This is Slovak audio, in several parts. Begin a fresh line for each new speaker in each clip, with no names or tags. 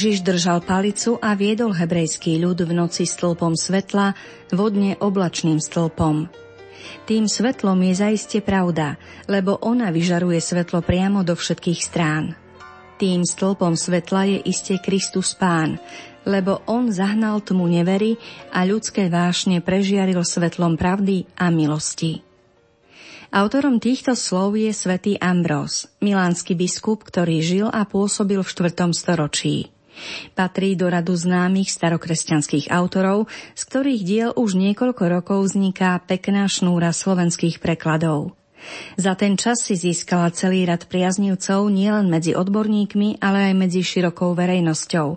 Mojžiš držal palicu a viedol hebrejský ľud v noci stĺpom svetla, vodne oblačným stĺpom. Tým svetlom je zaiste pravda, lebo ona vyžaruje svetlo priamo do všetkých strán. Tým stĺpom svetla je iste Kristus Pán, lebo on zahnal tmu nevery a ľudské vášne prežiaril svetlom pravdy a milosti. Autorom týchto slov je svätý Ambrós, milánsky biskup, ktorý žil a pôsobil v 4. storočí. Patrí do radu známych starokresťanských autorov, z ktorých diel už niekoľko rokov vzniká pekná šnúra slovenských prekladov. Za ten čas si získala celý rad priaznivcov nielen medzi odborníkmi, ale aj medzi širokou verejnosťou.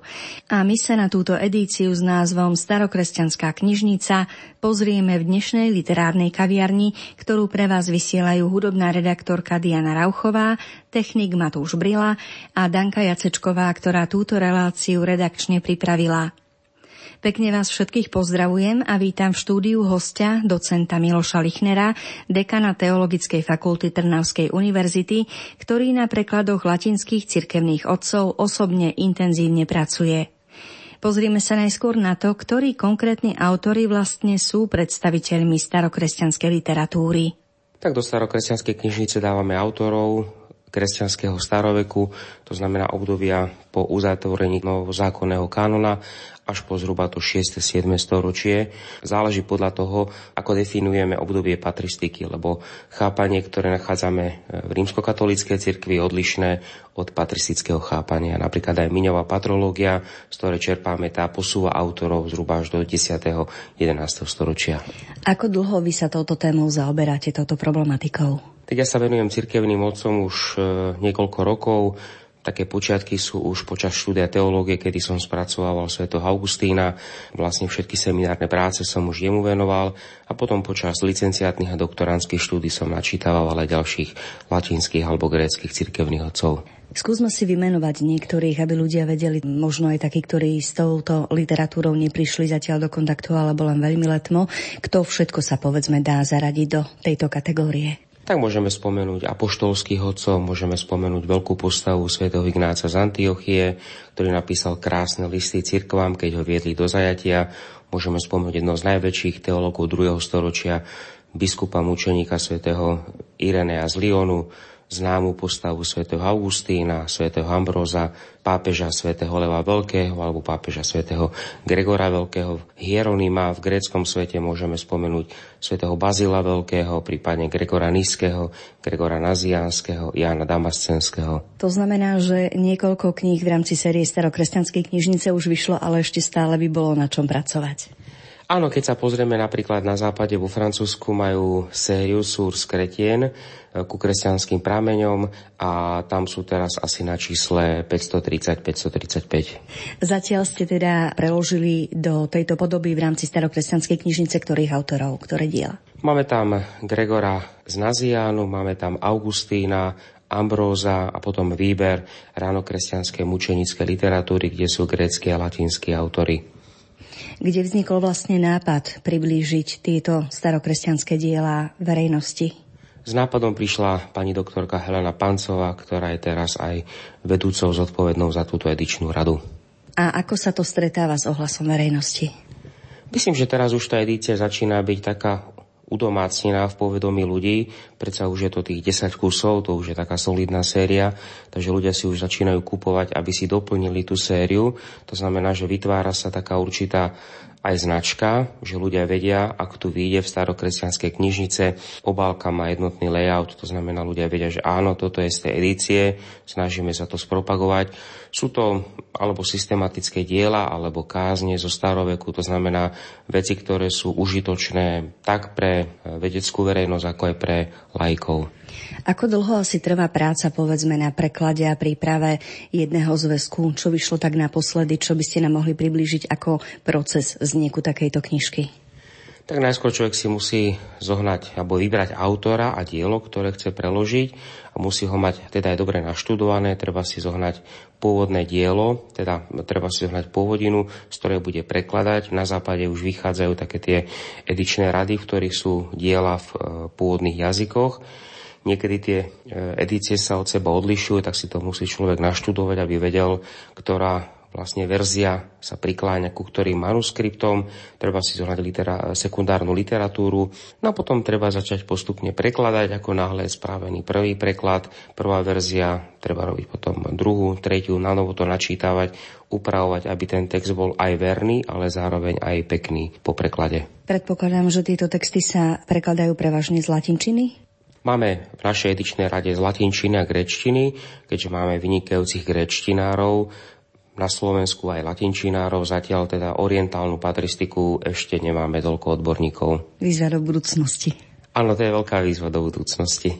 A my sa na túto edíciu s názvom Starokresťanská knižnica pozrieme v dnešnej literárnej kaviarni, ktorú pre vás vysielajú hudobná redaktorka Diana Rauchová, technik Matúš Brila a Danka Jacečková, ktorá túto reláciu redakčne pripravila. Pekne vás všetkých pozdravujem a vítam v štúdiu hostia, docenta Miloša Lichnera, dekana Teologickej fakulty Trnavskej univerzity, ktorý na prekladoch latinských cirkevných otcov osobne intenzívne pracuje. Pozrime sa najskôr na to, ktorí konkrétni autory vlastne sú predstaviteľmi starokresťanskej literatúry.
Tak do starokresťanskej knižnice dávame autorov, kresťanského staroveku, to znamená obdobia po uzatvorení novozákonného kanona až po zhruba to 6. 7. storočie. Záleží podľa toho, ako definujeme obdobie patristiky, lebo chápanie, ktoré nachádzame v rímskokatolíckej cirkvi, je odlišné od patristického chápania. Napríklad aj Miňová patrológia, z ktorej čerpáme, tá posúva autorov zhruba až do 10. 11. storočia.
Ako dlho vy sa touto témou zaoberáte, touto problematikou?
Tak ja sa venujem cirkevným mocom už e, niekoľko rokov. Také počiatky sú už počas štúdia teológie, kedy som spracovával sveto Augustína. Vlastne všetky seminárne práce som už jemu venoval a potom počas licenciátnych a doktoránskych štúdí som načítaval ale ďalších latinských alebo gréckých cirkevných otcov.
Skúsme si vymenovať niektorých, aby ľudia vedeli, možno aj takí, ktorí s touto literatúrou neprišli zatiaľ do kontaktu alebo len veľmi letmo, kto všetko sa povedzme dá zaradiť do tejto kategórie
tak môžeme spomenúť apoštolských hodcov, môžeme spomenúť veľkú postavu svätého Ignáca z Antiochie, ktorý napísal krásne listy cirkvám, keď ho viedli do zajatia. Môžeme spomenúť jedno z najväčších teológov 2. storočia, biskupa mučeníka svätého Irenea z Lyonu, známu postavu svätého Augustína, svätého Ambroza, pápeža svätého Leva Veľkého alebo pápeža svätého Gregora Veľkého. Hieronima v gréckom svete môžeme spomenúť svätého Bazila Veľkého, prípadne Gregora Nízkeho, Gregora Naziánskeho, Jána Damascenského.
To znamená, že niekoľko kníh v rámci série Starokresťanskej knižnice už vyšlo, ale ešte stále by bolo na čom pracovať.
Áno, keď sa pozrieme napríklad na západe vo Francúzsku majú sériu Source Kretien, ku kresťanským prameňom a tam sú teraz asi na čísle 530-535.
Zatiaľ ste teda preložili do tejto podoby v rámci starokresťanskej knižnice ktorých autorov, ktoré diela?
Máme tam Gregora z Naziánu, máme tam Augustína, Ambróza a potom výber ránokresťanskej mučenické literatúry, kde sú grécky a latinskí autory.
Kde vznikol vlastne nápad priblížiť tieto starokresťanské diela verejnosti?
S nápadom prišla pani doktorka Helena Pancová, ktorá je teraz aj vedúcou zodpovednou za túto edičnú radu.
A ako sa to stretáva s ohlasom verejnosti?
Myslím, že teraz už tá edícia začína byť taká udomácnená v povedomí ľudí. Predsa už je to tých 10 kusov, to už je taká solidná séria, takže ľudia si už začínajú kupovať, aby si doplnili tú sériu. To znamená, že vytvára sa taká určitá aj značka, že ľudia vedia, ak tu vyjde v starokresťanskej knižnice, obálka má jednotný layout, to znamená, ľudia vedia, že áno, toto je z tej edície, snažíme sa to spropagovať. Sú to alebo systematické diela, alebo kázne zo staroveku, to znamená veci, ktoré sú užitočné tak pre vedeckú verejnosť, ako aj pre lajkov.
Ako dlho asi trvá práca, povedzme, na preklade a príprave jedného zväzku? Čo vyšlo tak naposledy? Čo by ste nám mohli priblížiť ako proces vzniku takejto knižky?
Tak najskôr človek si musí zohnať alebo vybrať autora a dielo, ktoré chce preložiť a musí ho mať teda aj dobre naštudované, treba si zohnať pôvodné dielo, teda treba si zohnať pôvodinu, z ktorej bude prekladať. Na západe už vychádzajú také tie edičné rady, v ktorých sú diela v e, pôvodných jazykoch niekedy tie e, edície sa od seba odlišujú, tak si to musí človek naštudovať, aby vedel, ktorá vlastne verzia sa prikláňa ku ktorým manuskriptom, treba si zohnať litera- sekundárnu literatúru, no a potom treba začať postupne prekladať, ako náhle je spravený prvý preklad, prvá verzia, treba robiť potom druhú, tretiu, na novo to načítavať, upravovať, aby ten text bol aj verný, ale zároveň aj pekný po preklade.
Predpokladám, že tieto texty sa prekladajú prevažne z latinčiny?
Máme v našej edičnej rade z latinčiny a grečtiny, keďže máme vynikajúcich grečtinárov, na Slovensku aj latinčinárov, zatiaľ teda orientálnu patristiku ešte nemáme toľko odborníkov.
Výzva do budúcnosti.
Áno, to je veľká výzva do budúcnosti.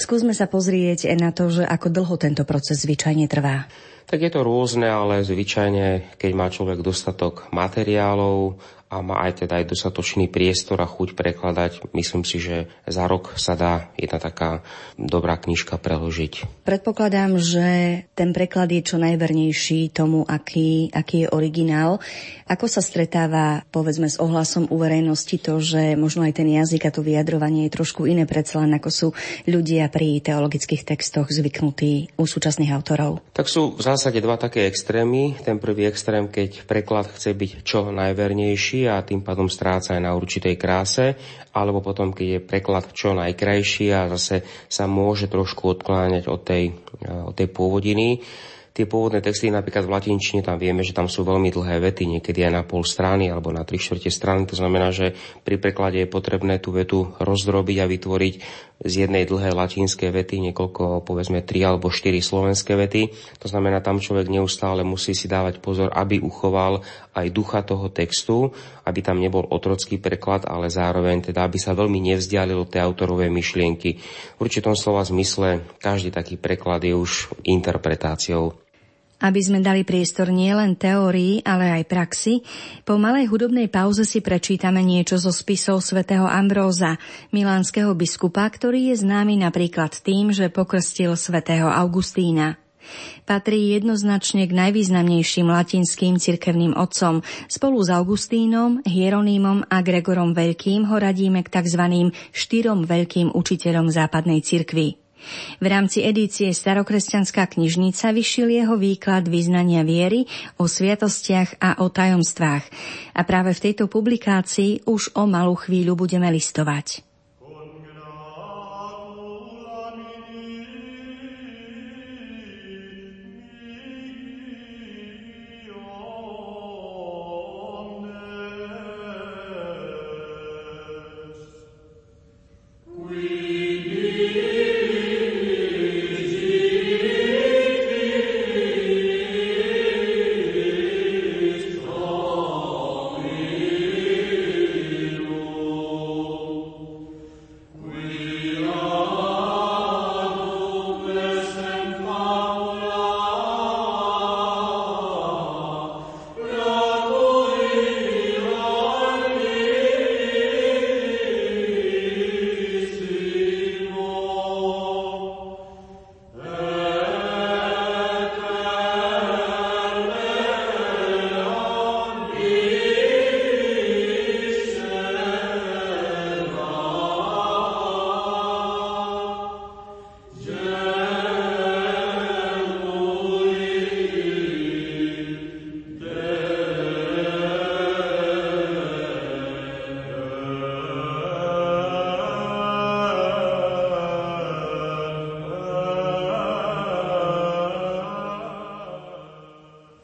Skúsme sa pozrieť na to, že ako dlho tento proces zvyčajne trvá.
Tak je to rôzne, ale zvyčajne, keď má človek dostatok materiálov a má aj teda aj dostatočný priestor a chuť prekladať. Myslím si, že za rok sa dá jedna taká dobrá knižka preložiť.
Predpokladám, že ten preklad je čo najvernejší tomu, aký, aký je originál. Ako sa stretáva, povedzme, s ohlasom u verejnosti to, že možno aj ten jazyk a to vyjadrovanie je trošku iné predsa len ako sú ľudia pri teologických textoch zvyknutí u súčasných autorov?
Tak sú v zásade dva také extrémy. Ten prvý extrém, keď preklad chce byť čo najvernejší, a tým pádom stráca aj na určitej kráse, alebo potom, keď je preklad čo najkrajší a zase sa môže trošku odkláňať od tej, od tej pôvodiny. Tie pôvodné texty napríklad v latinčine, tam vieme, že tam sú veľmi dlhé vety, niekedy aj na pol strany alebo na tri štvrte strany. To znamená, že pri preklade je potrebné tú vetu rozdrobiť a vytvoriť z jednej dlhej latinskej vety niekoľko, povedzme, tri alebo štyri slovenské vety. To znamená, tam človek neustále musí si dávať pozor, aby uchoval aj ducha toho textu, aby tam nebol otrocký preklad, ale zároveň teda, aby sa veľmi nevzdialil od tej autorovej myšlienky. V určitom slova zmysle každý taký preklad je už interpretáciou.
Aby sme dali priestor nielen teórii, ale aj praxi, po malej hudobnej pauze si prečítame niečo zo spisov svätého Ambróza, milánskeho biskupa, ktorý je známy napríklad tým, že pokrstil svätého Augustína. Patrí jednoznačne k najvýznamnejším latinským cirkevným otcom. Spolu s Augustínom, Hieronýmom a Gregorom Veľkým ho radíme k tzv. štyrom veľkým učiteľom západnej cirkvi. V rámci edície Starokresťanská knižnica vyšiel jeho výklad vyznania viery o sviatostiach a o tajomstvách. A práve v tejto publikácii už o malú chvíľu budeme listovať.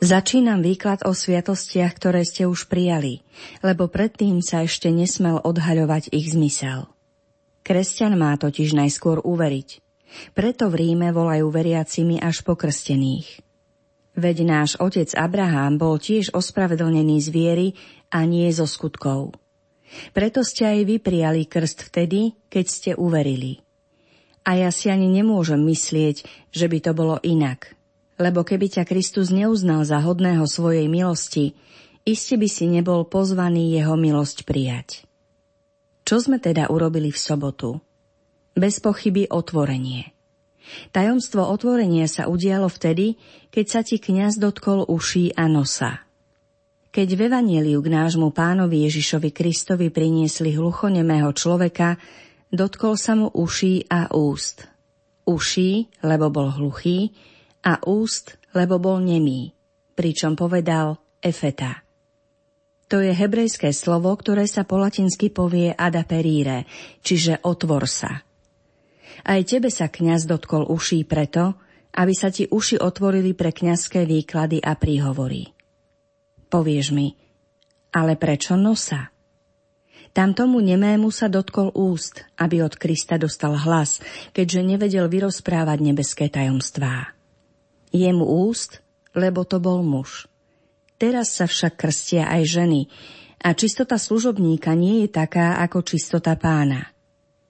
Začínam výklad o sviatostiach, ktoré ste už prijali, lebo predtým sa ešte nesmel odhaľovať ich zmysel. Kresťan má totiž najskôr uveriť. Preto v Ríme volajú veriacimi až pokrstených. Veď náš otec Abraham bol tiež ospravedlnený z viery a nie zo skutkov. Preto ste aj vy prijali krst vtedy, keď ste uverili. A ja si ani nemôžem myslieť, že by to bolo inak – lebo keby ťa Kristus neuznal za hodného svojej milosti, iste by si nebol pozvaný jeho milosť prijať. Čo sme teda urobili v sobotu? Bez pochyby otvorenie. Tajomstvo otvorenia sa udialo vtedy, keď sa ti kňaz dotkol uší a nosa. Keď v Evangeliu k nášmu pánovi Ježišovi Kristovi priniesli hluchonemého človeka, dotkol sa mu uší a úst. Uší, lebo bol hluchý, a úst, lebo bol nemý, pričom povedal efeta. To je hebrejské slovo, ktoré sa po latinsky povie adaperire, čiže otvor sa. Aj tebe sa kňaz dotkol uší preto, aby sa ti uši otvorili pre kňazské výklady a príhovory. Povieš mi, ale prečo nosa? Tam tomu nemému sa dotkol úst, aby od Krista dostal hlas, keďže nevedel vyrozprávať nebeské tajomstvá. Jemu úst, lebo to bol muž. Teraz sa však krstia aj ženy a čistota služobníka nie je taká ako čistota pána.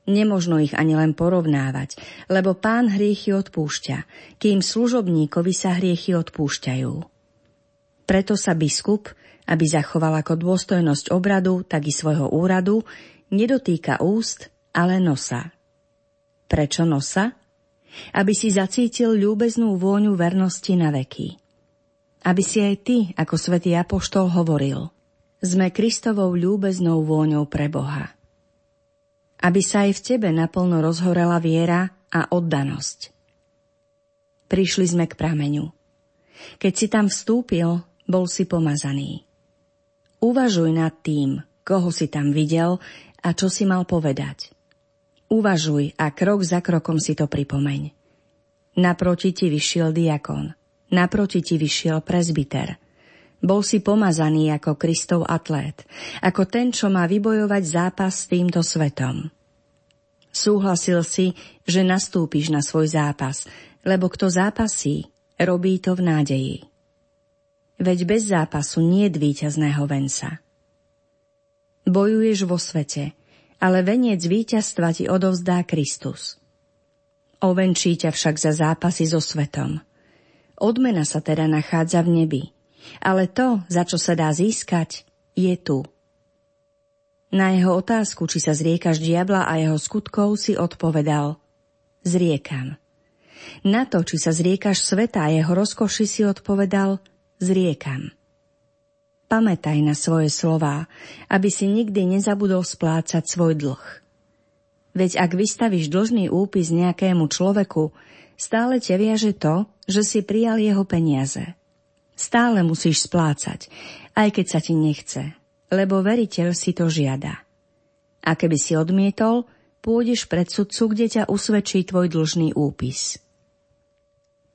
Nemožno ich ani len porovnávať, lebo pán hriechy odpúšťa, kým služobníkovi sa hriechy odpúšťajú. Preto sa biskup, aby zachoval ako dôstojnosť obradu, tak i svojho úradu, nedotýka úst, ale nosa. Prečo nosa? Aby si zacítil ľúbeznú vôňu vernosti na veky. Aby si aj ty, ako svätý Apoštol, hovoril, sme Kristovou ľúbeznou vôňou pre Boha. Aby sa aj v tebe naplno rozhorela viera a oddanosť. Prišli sme k prameňu. Keď si tam vstúpil, bol si pomazaný. Uvažuj nad tým, koho si tam videl a čo si mal povedať. Uvažuj a krok za krokom si to pripomeň. Naproti ti vyšiel diakon, naproti ti vyšiel prezbiter. Bol si pomazaný ako Kristov atlét, ako ten, čo má vybojovať zápas s týmto svetom. Súhlasil si, že nastúpiš na svoj zápas, lebo kto zápasí, robí to v nádeji. Veď bez zápasu nie je víťazného venca. Bojuješ vo svete, ale veniec víťazstva ti odovzdá Kristus. Ovenčí ťa však za zápasy so svetom. Odmena sa teda nachádza v nebi, ale to, za čo sa dá získať, je tu. Na jeho otázku, či sa zriekaš diabla a jeho skutkov, si odpovedal Zriekam. Na to, či sa zriekaš sveta a jeho rozkoši, si odpovedal Zriekam. Pamätaj na svoje slová, aby si nikdy nezabudol splácať svoj dlh. Veď ak vystavíš dlžný úpis nejakému človeku, stále ťa viaže to, že si prijal jeho peniaze. Stále musíš splácať, aj keď sa ti nechce, lebo veriteľ si to žiada. A keby si odmietol, pôjdeš pred sudcu, kde ťa usvedčí tvoj dlžný úpis.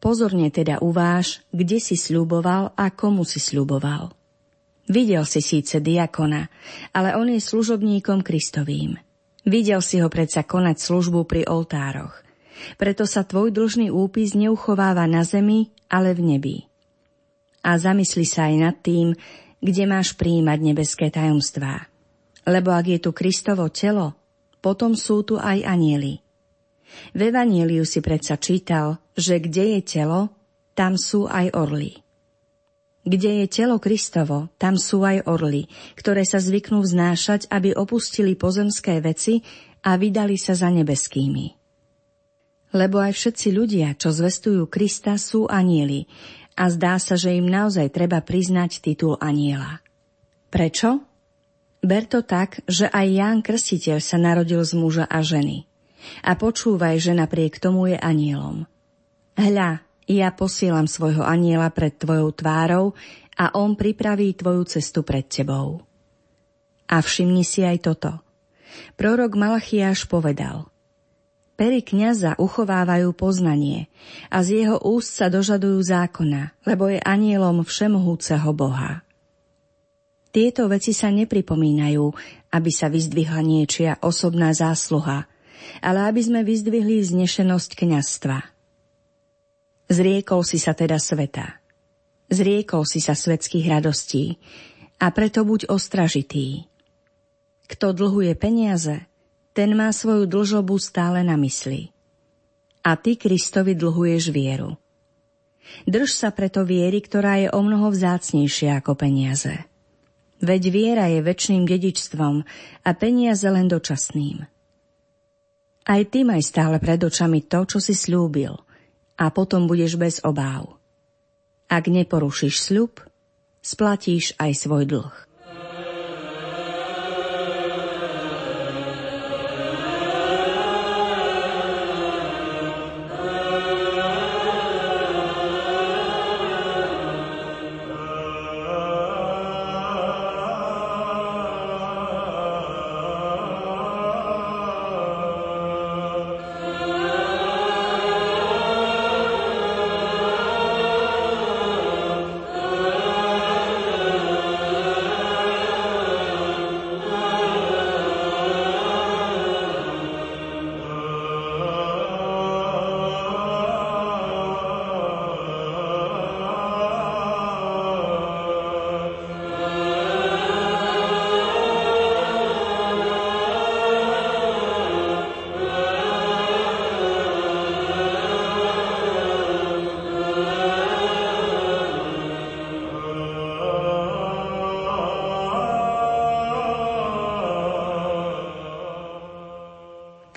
Pozorne teda uváž, kde si sľuboval a komu si sľuboval. Videl si síce diakona, ale on je služobníkom Kristovým. Videl si ho predsa konať službu pri oltároch. Preto sa tvoj dlžný úpis neuchováva na zemi, ale v nebi. A zamysli sa aj nad tým, kde máš príjmať nebeské tajomstvá. Lebo ak je tu Kristovo telo, potom sú tu aj anieli. V Evangeliu si predsa čítal, že kde je telo, tam sú aj orly. Kde je telo Kristovo, tam sú aj orly, ktoré sa zvyknú vznášať, aby opustili pozemské veci a vydali sa za nebeskými. Lebo aj všetci ľudia, čo zvestujú Krista, sú anieli a zdá sa, že im naozaj treba priznať titul aniela. Prečo? Ber to tak, že aj Ján Krstiteľ sa narodil z muža a ženy. A počúvaj, že napriek tomu je anielom. Hľa, ja posielam svojho aniela pred tvojou tvárou a on pripraví tvoju cestu pred tebou. A všimni si aj toto. Prorok Malachiáš povedal Pery kniaza uchovávajú poznanie a z jeho úst sa dožadujú zákona, lebo je anielom všemohúceho Boha. Tieto veci sa nepripomínajú, aby sa vyzdvihla niečia osobná zásluha, ale aby sme vyzdvihli vznešenosť kňastva. Zriekol si sa teda sveta. Zriekol si sa svetských radostí a preto buď ostražitý. Kto dlhuje peniaze, ten má svoju dlžobu stále na mysli. A ty Kristovi dlhuješ vieru. Drž sa preto viery, ktorá je o mnoho vzácnejšia ako peniaze. Veď viera je väčšným dedičstvom a peniaze len dočasným. Aj ty maj stále pred očami to, čo si slúbil a potom budeš bez obáv. Ak neporušíš sľub, splatíš aj svoj dlh.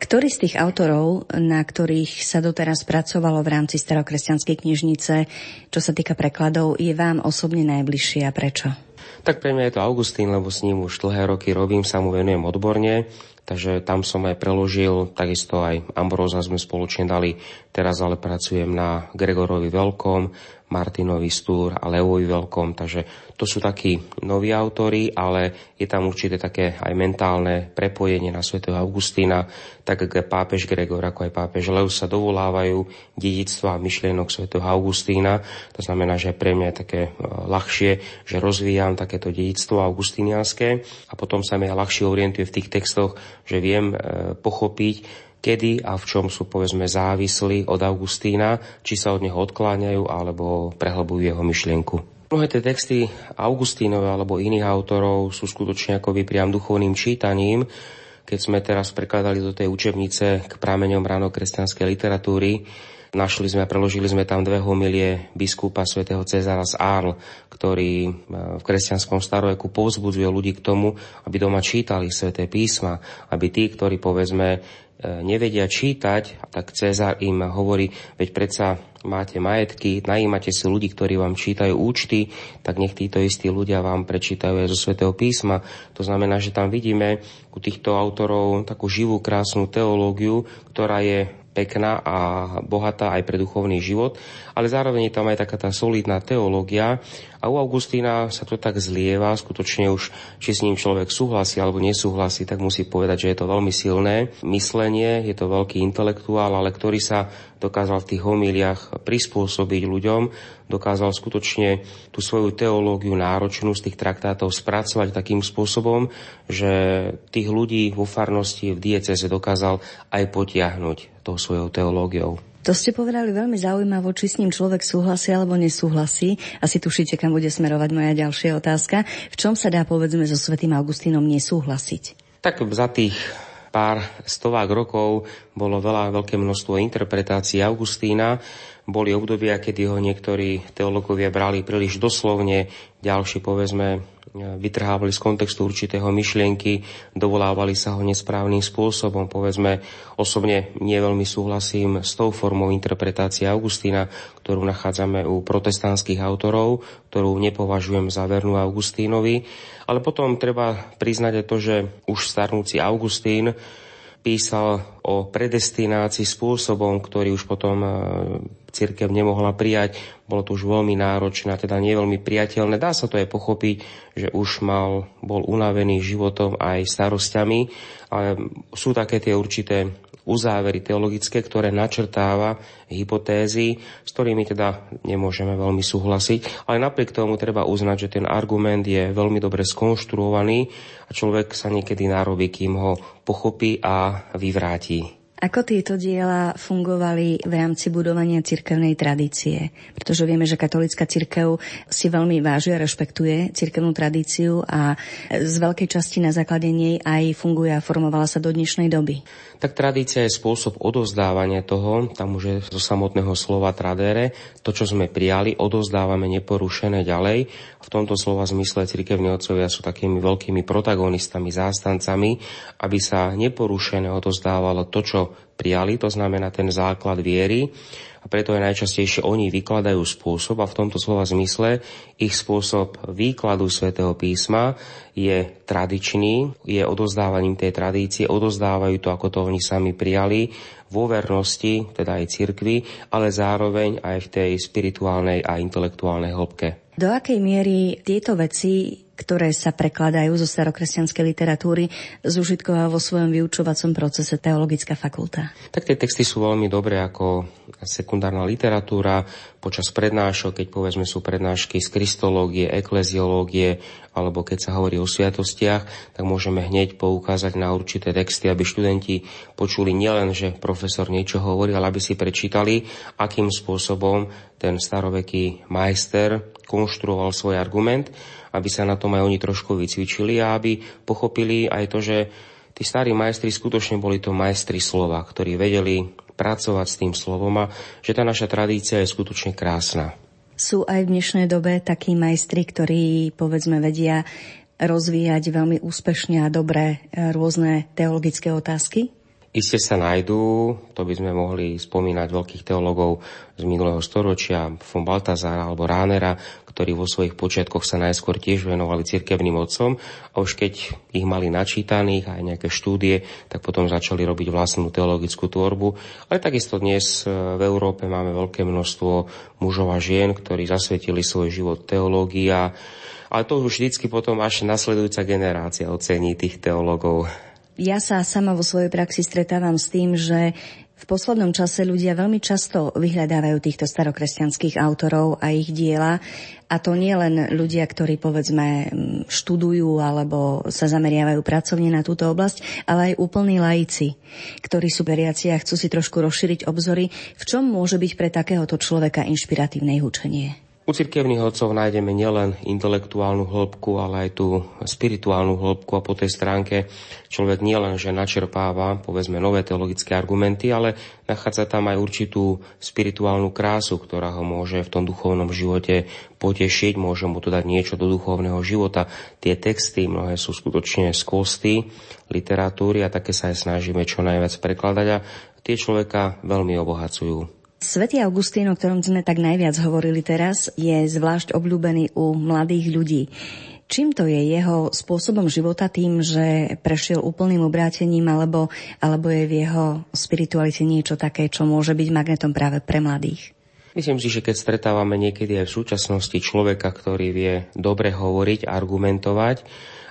Ktorý z tých autorov, na ktorých sa doteraz pracovalo v rámci starokresťanskej knižnice, čo sa týka prekladov, je vám osobne najbližšie a prečo?
Tak pre mňa je to Augustín, lebo s ním už dlhé roky robím, sa mu venujem odborne, takže tam som aj preložil, takisto aj Ambróza sme spoločne dali, teraz ale pracujem na Gregorovi Veľkom, Martinovi Stúr a Levovi Veľkom, takže to sú takí noví autori, ale je tam určite také aj mentálne prepojenie na svätého Augustína, tak ako pápež Gregor, ako aj pápež Lev sa dovolávajú dedictva a myšlienok svätého Augustína. To znamená, že pre mňa je také e, ľahšie, že rozvíjam takéto dedictvo augustinianské a potom sa mi ľahšie orientuje v tých textoch, že viem e, pochopiť, kedy a v čom sú povedzme závislí od Augustína, či sa od neho odkláňajú alebo prehlbujú jeho myšlienku. Mnohé tie texty Augustínové alebo iných autorov sú skutočne ako priam duchovným čítaním. Keď sme teraz prekladali do tej učebnice k prámeňom ráno kresťanskej literatúry, Našli sme a preložili sme tam dve homilie biskupa svätého Cezara z Arl, ktorý e, v kresťanskom staroveku povzbudzuje ľudí k tomu, aby doma čítali sväté písma, aby tí, ktorí povedzme E, nevedia čítať, tak Cezar im hovorí, veď predsa máte majetky, najímate si ľudí, ktorí vám čítajú účty, tak nech títo istí ľudia vám prečítajú aj zo svätého písma. To znamená, že tam vidíme u týchto autorov takú živú, krásnu teológiu, ktorá je pekná a bohatá aj pre duchovný život, ale zároveň je tam aj taká tá solidná teológia a u Augustína sa to tak zlieva, skutočne už, či s ním človek súhlasí alebo nesúhlasí, tak musí povedať, že je to veľmi silné myslenie, je to veľký intelektuál, ale ktorý sa dokázal v tých homíliach prispôsobiť ľuďom, dokázal skutočne tú svoju teológiu náročnú z tých traktátov spracovať takým spôsobom, že tých ľudí vo farnosti v dieceze dokázal aj potiahnuť tou svojou teológiou.
To ste povedali veľmi zaujímavo, či s ním človek súhlasí alebo nesúhlasí. Asi tušíte, kam bude smerovať moja ďalšia otázka. V čom sa dá, povedzme, so svetým Augustínom nesúhlasiť?
Tak za tých pár stovák rokov bolo veľa, veľké množstvo interpretácií Augustína. Boli obdobia, kedy ho niektorí teologovia brali príliš doslovne, ďalší povedzme vytrhávali z kontextu určitého myšlienky, dovolávali sa ho nesprávnym spôsobom. Povedzme, osobne nie veľmi súhlasím s tou formou interpretácie Augustína, ktorú nachádzame u protestantských autorov, ktorú nepovažujem za vernú Augustínovi. Ale potom treba priznať aj to, že už starnúci Augustín písal o predestinácii spôsobom, ktorý už potom e, církev nemohla prijať. Bolo to už veľmi náročné, teda nie veľmi priateľné. Dá sa to aj pochopiť, že už mal, bol unavený životom aj starostiami, ale sú také tie určité uzávery teologické, ktoré načrtáva hypotézy, s ktorými teda nemôžeme veľmi súhlasiť, ale napriek tomu treba uznať, že ten argument je veľmi dobre skonštruovaný a človek sa niekedy narobí, kým ho pochopí a vyvráti.
Ako tieto diela fungovali v rámci budovania cirkevnej tradície? Pretože vieme, že katolická cirkev si veľmi váži a rešpektuje cirkevnú tradíciu a z veľkej časti na základe nej aj funguje a formovala sa do dnešnej doby.
Tak tradícia je spôsob odozdávania toho, tam už je zo samotného slova tradere, to, čo sme prijali, odozdávame neporušené ďalej. V tomto slova zmysle cirkevní otcovia sú takými veľkými protagonistami, zástancami, aby sa neporušené odozdávalo to, čo prijali, to znamená ten základ viery. A preto aj najčastejšie oni vykladajú spôsob a v tomto slova zmysle ich spôsob výkladu svätého písma je tradičný, je odozdávaním tej tradície, odozdávajú to, ako to oni sami prijali, vo vernosti, teda aj cirkvi, ale zároveň aj v tej spirituálnej a intelektuálnej hĺbke.
Do akej miery tieto veci ktoré sa prekladajú zo starokresťanskej literatúry, zužitková vo svojom vyučovacom procese Teologická fakulta.
Tak tie texty sú veľmi dobré ako sekundárna literatúra. Počas prednášok, keď povedzme sú prednášky z kristológie, ekleziológie, alebo keď sa hovorí o sviatostiach, tak môžeme hneď poukázať na určité texty, aby študenti počuli nielen, že profesor niečo hovorí, ale aby si prečítali, akým spôsobom ten staroveký majster konštruoval svoj argument aby sa na tom aj oni trošku vycvičili a aby pochopili aj to, že tí starí majstri skutočne boli to majstri slova, ktorí vedeli pracovať s tým slovom a že tá naša tradícia je skutočne krásna.
Sú aj v dnešnej dobe takí majstri, ktorí povedzme vedia rozvíjať veľmi úspešne a dobre rôzne teologické otázky?
Isté sa nájdú, to by sme mohli spomínať veľkých teologov z minulého storočia, von Baltazara alebo Ránera, ktorí vo svojich počiatkoch sa najskôr tiež venovali cirkevným otcom a už keď ich mali načítaných aj nejaké štúdie, tak potom začali robiť vlastnú teologickú tvorbu. Ale takisto dnes e, v Európe máme veľké množstvo mužov a žien, ktorí zasvetili svoj život teológia, ale to už vždycky potom až nasledujúca generácia ocení tých teológov.
Ja sa sama vo svojej praxi stretávam s tým, že v poslednom čase ľudia veľmi často vyhľadávajú týchto starokresťanských autorov a ich diela. A to nie len ľudia, ktorí povedzme študujú alebo sa zameriavajú pracovne na túto oblasť, ale aj úplní laici, ktorí sú veriaci a chcú si trošku rozšíriť obzory. V čom môže byť pre takéhoto človeka inšpiratívne učenie?
U cirkevných otcov nájdeme nielen intelektuálnu hĺbku, ale aj tú spirituálnu hĺbku a po tej stránke človek nielen, že načerpáva, povedzme, nové teologické argumenty, ale nachádza tam aj určitú spirituálnu krásu, ktorá ho môže v tom duchovnom živote potešiť, môže mu to dať niečo do duchovného života. Tie texty mnohé sú skutočne z kosty literatúry a také sa aj snažíme čo najviac prekladať a tie človeka veľmi obohacujú.
Svetý Augustín, o ktorom sme tak najviac hovorili teraz, je zvlášť obľúbený u mladých ľudí. Čím to je jeho spôsobom života tým, že prešiel úplným obrátením alebo, alebo je v jeho spiritualite niečo také, čo môže byť magnetom práve pre mladých?
Myslím si, že keď stretávame niekedy aj v súčasnosti človeka, ktorý vie dobre hovoriť, argumentovať,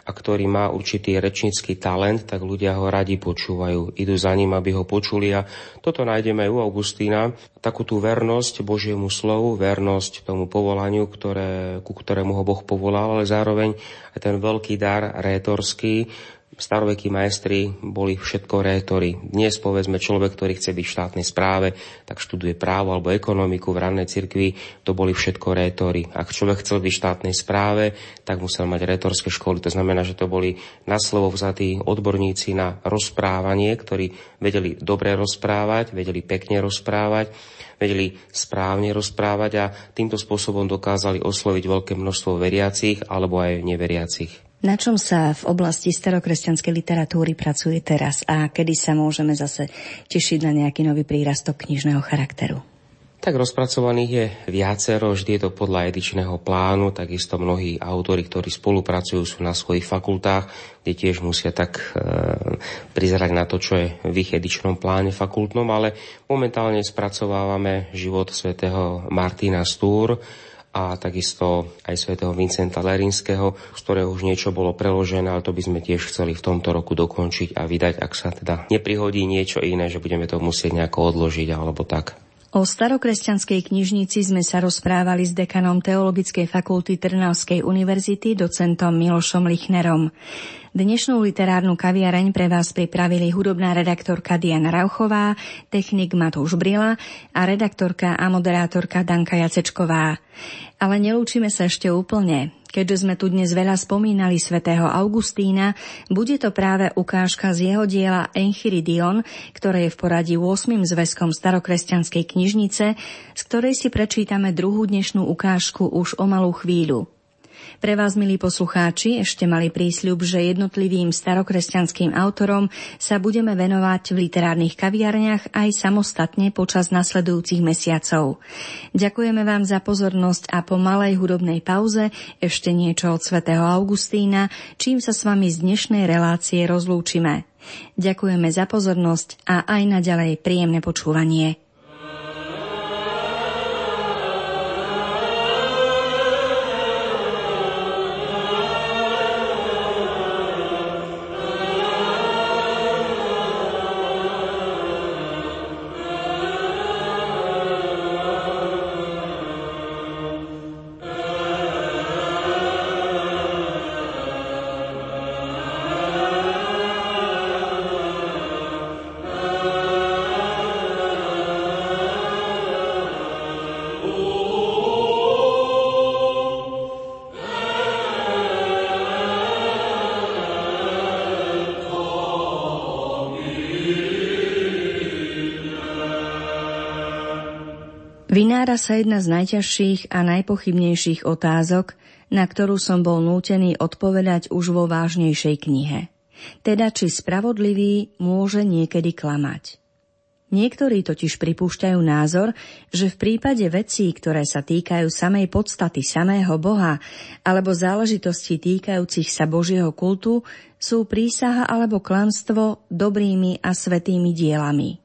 a ktorý má určitý rečnícky talent, tak ľudia ho radi počúvajú. Idú za ním, aby ho počuli a toto nájdeme aj u Augustína. Takú tú vernosť Božiemu slovu, vernosť tomu povolaniu, ktoré, ku ktorému ho Boh povolal, ale zároveň aj ten veľký dar rétorský, starovekí majstri boli všetko rétori. Dnes povedzme človek, ktorý chce byť v štátnej správe, tak študuje právo alebo ekonomiku v rannej cirkvi, to boli všetko rétori. Ak človek chcel byť v štátnej správe, tak musel mať rétorské školy. To znamená, že to boli na slovo vzatí odborníci na rozprávanie, ktorí vedeli dobre rozprávať, vedeli pekne rozprávať, vedeli správne rozprávať a týmto spôsobom dokázali osloviť veľké množstvo veriacich alebo aj neveriacich.
Na čom sa v oblasti starokresťanskej literatúry pracuje teraz a kedy sa môžeme zase tešiť na nejaký nový prírastok knižného charakteru?
Tak rozpracovaných je viacero, vždy je to podľa edičného plánu, takisto mnohí autori, ktorí spolupracujú, sú na svojich fakultách, kde tiež musia tak e, prizerať na to, čo je v ich edičnom pláne fakultnom, ale momentálne spracovávame život svätého Martina Stúr, a takisto aj svätého Vincenta Lerinského, z ktorého už niečo bolo preložené, ale to by sme tiež chceli v tomto roku dokončiť a vydať, ak sa teda neprihodí niečo iné, že budeme to musieť nejako odložiť alebo tak.
O starokresťanskej knižnici sme sa rozprávali s dekanom Teologickej fakulty Trnavskej univerzity, docentom Milošom Lichnerom. Dnešnú literárnu kaviareň pre vás pripravili hudobná redaktorka Diana Rauchová, technik Matúš Brila a redaktorka a moderátorka Danka Jacečková. Ale nelúčime sa ešte úplne. Keďže sme tu dnes veľa spomínali svätého Augustína, bude to práve ukážka z jeho diela Enchiridion, ktoré je v poradí 8. zväzkom starokresťanskej knižnice, z ktorej si prečítame druhú dnešnú ukážku už o malú chvíľu. Pre vás, milí poslucháči, ešte mali prísľub, že jednotlivým starokresťanským autorom sa budeme venovať v literárnych kaviarniach aj samostatne počas nasledujúcich mesiacov. Ďakujeme vám za pozornosť a po malej hudobnej pauze ešte niečo od svätého Augustína, čím sa s vami z dnešnej relácie rozlúčime. Ďakujeme za pozornosť a aj naďalej príjemné počúvanie. Vynára sa jedna z najťažších a najpochybnejších otázok, na ktorú som bol nútený odpovedať už vo vážnejšej knihe. Teda, či spravodlivý môže niekedy klamať. Niektorí totiž pripúšťajú názor, že v prípade vecí, ktoré sa týkajú samej podstaty samého Boha alebo záležitosti týkajúcich sa Božieho kultu, sú prísaha alebo klamstvo dobrými a svetými dielami.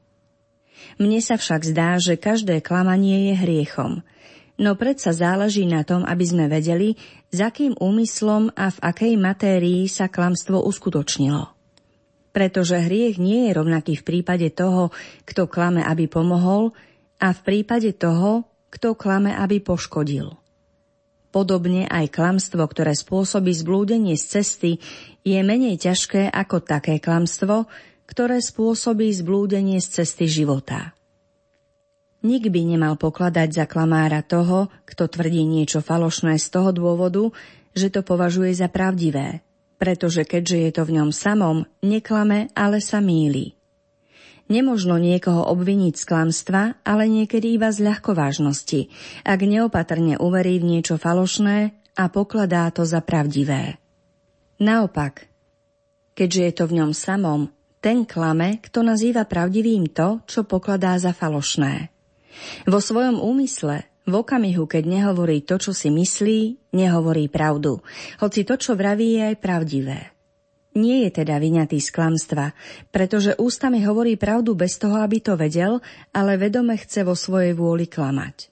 Mne sa však zdá, že každé klamanie je hriechom. No predsa záleží na tom, aby sme vedeli, za akým úmyslom a v akej matérii sa klamstvo uskutočnilo. Pretože hriech nie je rovnaký v prípade toho, kto klame, aby pomohol, a v prípade toho, kto klame, aby poškodil. Podobne aj klamstvo, ktoré spôsobí zblúdenie z cesty, je menej ťažké ako také klamstvo, ktoré spôsobí zblúdenie z cesty života. Nik by nemal pokladať za klamára toho, kto tvrdí niečo falošné z toho dôvodu, že to považuje za pravdivé, pretože keďže je to v ňom samom, neklame, ale sa míli. Nemožno niekoho obviniť z klamstva, ale niekedy iba z ľahkovážnosti, ak neopatrne uverí v niečo falošné a pokladá to za pravdivé. Naopak, keďže je to v ňom samom, ten klame, kto nazýva pravdivým to, čo pokladá za falošné. Vo svojom úmysle, v okamihu, keď nehovorí to, čo si myslí, nehovorí pravdu, hoci to, čo vraví, je aj pravdivé. Nie je teda vyňatý z klamstva, pretože ústami hovorí pravdu bez toho, aby to vedel, ale vedome chce vo svojej vôli klamať.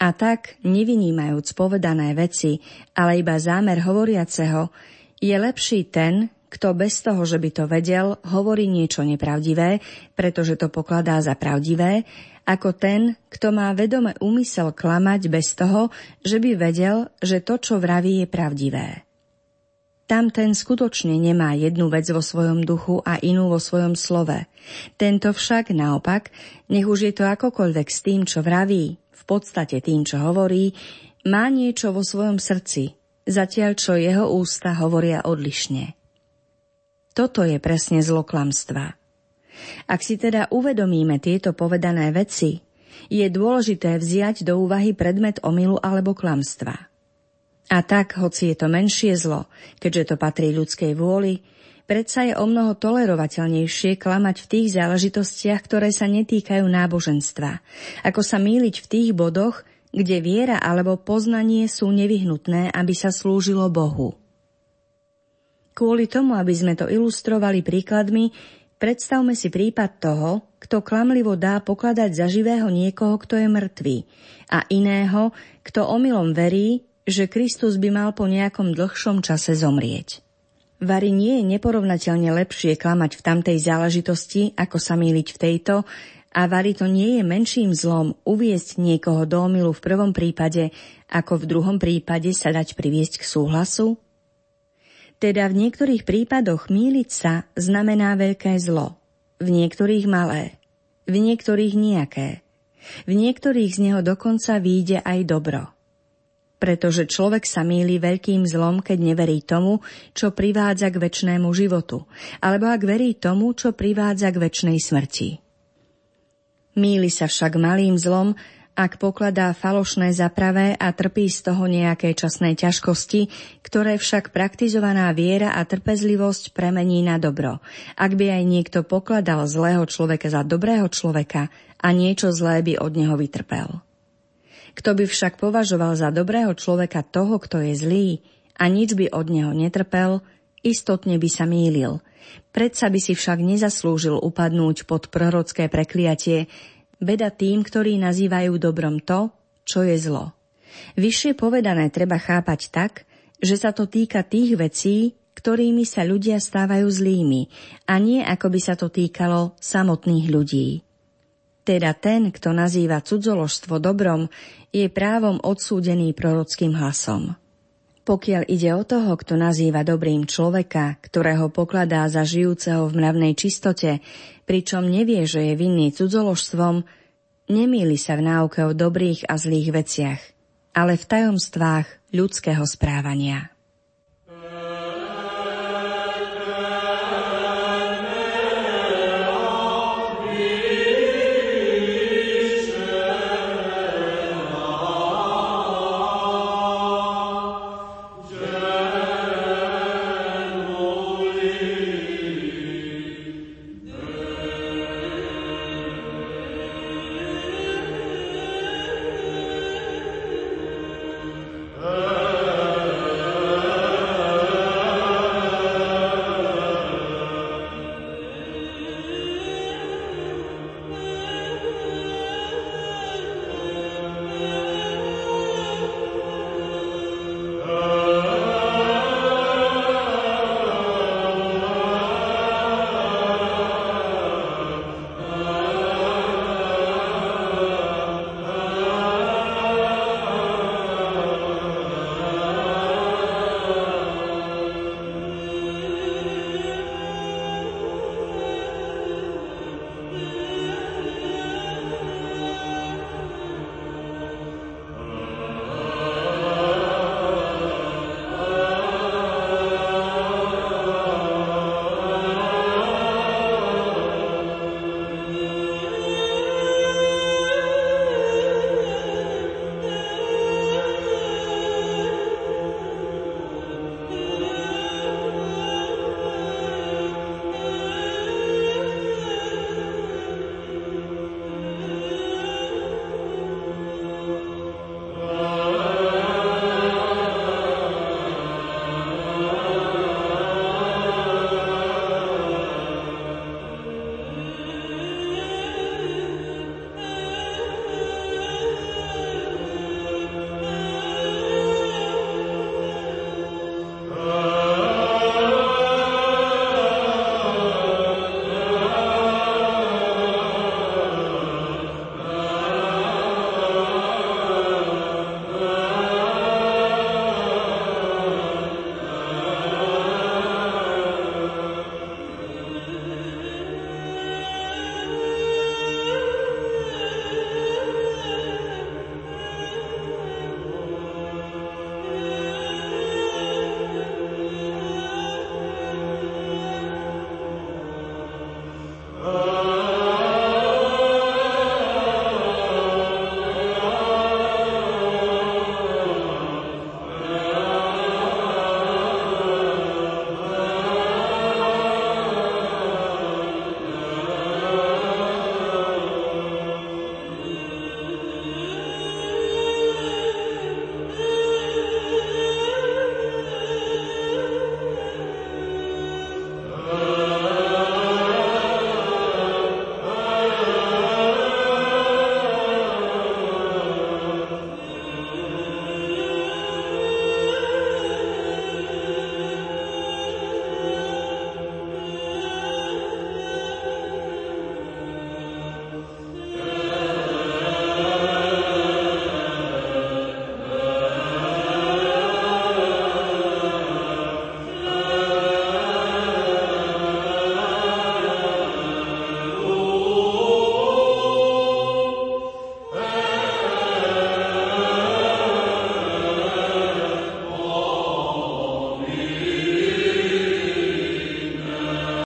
A tak, nevynímajúc povedané veci, ale iba zámer hovoriaceho, je lepší ten, kto bez toho, že by to vedel, hovorí niečo nepravdivé, pretože to pokladá za pravdivé, ako ten, kto má vedome úmysel klamať bez toho, že by vedel, že to, čo vraví, je pravdivé. Tam ten skutočne nemá jednu vec vo svojom duchu a inú vo svojom slove. Tento však naopak, nech už je to akokoľvek s tým, čo vraví, v podstate tým, čo hovorí, má niečo vo svojom srdci, zatiaľ čo jeho ústa hovoria odlišne. Toto je presne zlo klamstva. Ak si teda uvedomíme tieto povedané veci, je dôležité vziať do úvahy predmet omilu alebo klamstva. A tak, hoci je to menšie zlo, keďže to patrí ľudskej vôli, Predsa je o mnoho tolerovateľnejšie klamať v tých záležitostiach, ktoré sa netýkajú náboženstva, ako sa míliť v tých bodoch, kde viera alebo poznanie sú nevyhnutné, aby sa slúžilo Bohu. Kvôli tomu, aby sme to ilustrovali príkladmi, predstavme si prípad toho, kto klamlivo dá pokladať za živého niekoho, kto je mŕtvý, a iného, kto omylom verí, že Kristus by mal po nejakom dlhšom čase zomrieť. Vary nie je neporovnateľne lepšie klamať v tamtej záležitosti, ako sa míliť v tejto, a vary to nie je menším zlom uviesť niekoho do omilu v prvom prípade, ako v druhom prípade sa dať priviesť k súhlasu? Teda v niektorých prípadoch míliť sa znamená veľké zlo, v niektorých malé, v niektorých nejaké, v niektorých z neho dokonca výjde aj dobro – pretože človek sa míli veľkým zlom, keď neverí tomu, čo privádza k väčšnému životu, alebo ak verí tomu, čo privádza k väčšnej smrti. Míli sa však malým zlom, ak pokladá falošné za pravé a trpí z toho nejaké časné ťažkosti, ktoré však praktizovaná viera a trpezlivosť premení na dobro. Ak by aj niekto pokladal zlého človeka za dobrého človeka a niečo zlé by od neho vytrpel. Kto by však považoval za dobrého človeka toho, kto je zlý a nič by od neho netrpel, istotne by sa mýlil. Predsa by si však nezaslúžil upadnúť pod prorocké prekliatie, beda tým, ktorí nazývajú dobrom to, čo je zlo. Vyššie povedané treba chápať tak, že sa to týka tých vecí, ktorými sa ľudia stávajú zlými, a nie ako by sa to týkalo samotných ľudí. Teda ten, kto nazýva cudzoložstvo dobrom, je právom odsúdený prorockým hlasom. Pokiaľ ide o toho, kto nazýva dobrým človeka, ktorého pokladá za žijúceho v mravnej čistote, pričom nevie, že je vinný cudzoložstvom, nemýli sa v náuke o dobrých a zlých veciach, ale v tajomstvách ľudského správania.